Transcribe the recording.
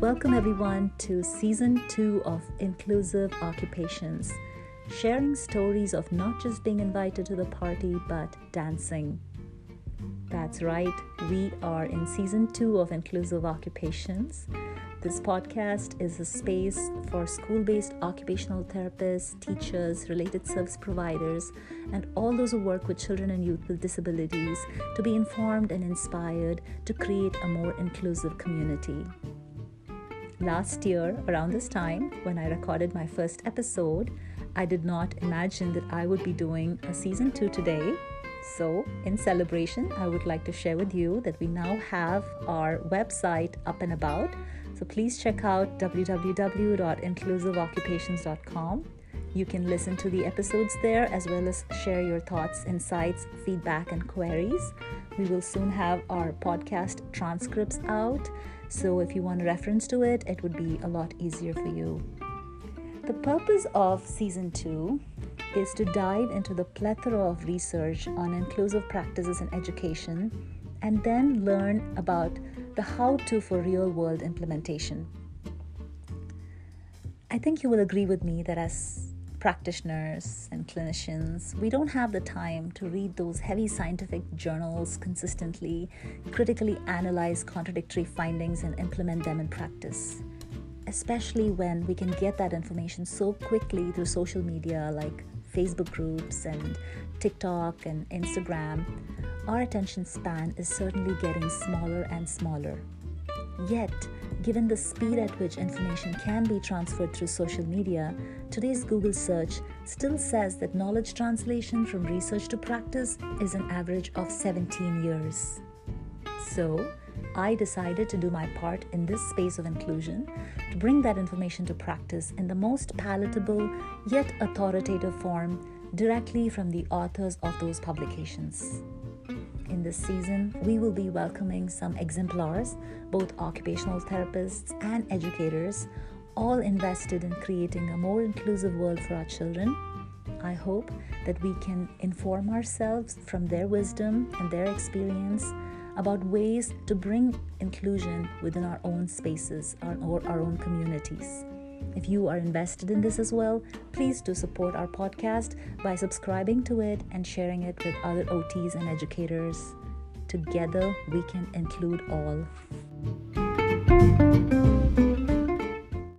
Welcome everyone to season two of Inclusive Occupations, sharing stories of not just being invited to the party but dancing. That's right, we are in season two of Inclusive Occupations. This podcast is a space for school based occupational therapists, teachers, related service providers, and all those who work with children and youth with disabilities to be informed and inspired to create a more inclusive community. Last year, around this time, when I recorded my first episode, I did not imagine that I would be doing a season two today. So, in celebration, I would like to share with you that we now have our website up and about so please check out www.inclusiveoccupations.com. You can listen to the episodes there as well as share your thoughts, insights, feedback, and queries. We will soon have our podcast transcripts out. So if you want a reference to it, it would be a lot easier for you. The purpose of season two is to dive into the plethora of research on inclusive practices in education and then learn about the how to for real world implementation. I think you will agree with me that as practitioners and clinicians, we don't have the time to read those heavy scientific journals consistently, critically analyze contradictory findings, and implement them in practice. Especially when we can get that information so quickly through social media like Facebook groups and TikTok and Instagram our attention span is certainly getting smaller and smaller. Yet, given the speed at which information can be transferred through social media, today's Google search still says that knowledge translation from research to practice is an average of 17 years. So, I decided to do my part in this space of inclusion to bring that information to practice in the most palatable yet authoritative form directly from the authors of those publications. In this season, we will be welcoming some exemplars, both occupational therapists and educators, all invested in creating a more inclusive world for our children. I hope that we can inform ourselves from their wisdom and their experience about ways to bring inclusion within our own spaces or our own communities. If you are invested in this as well, please do support our podcast by subscribing to it and sharing it with other OTs and educators. Together, we can include all.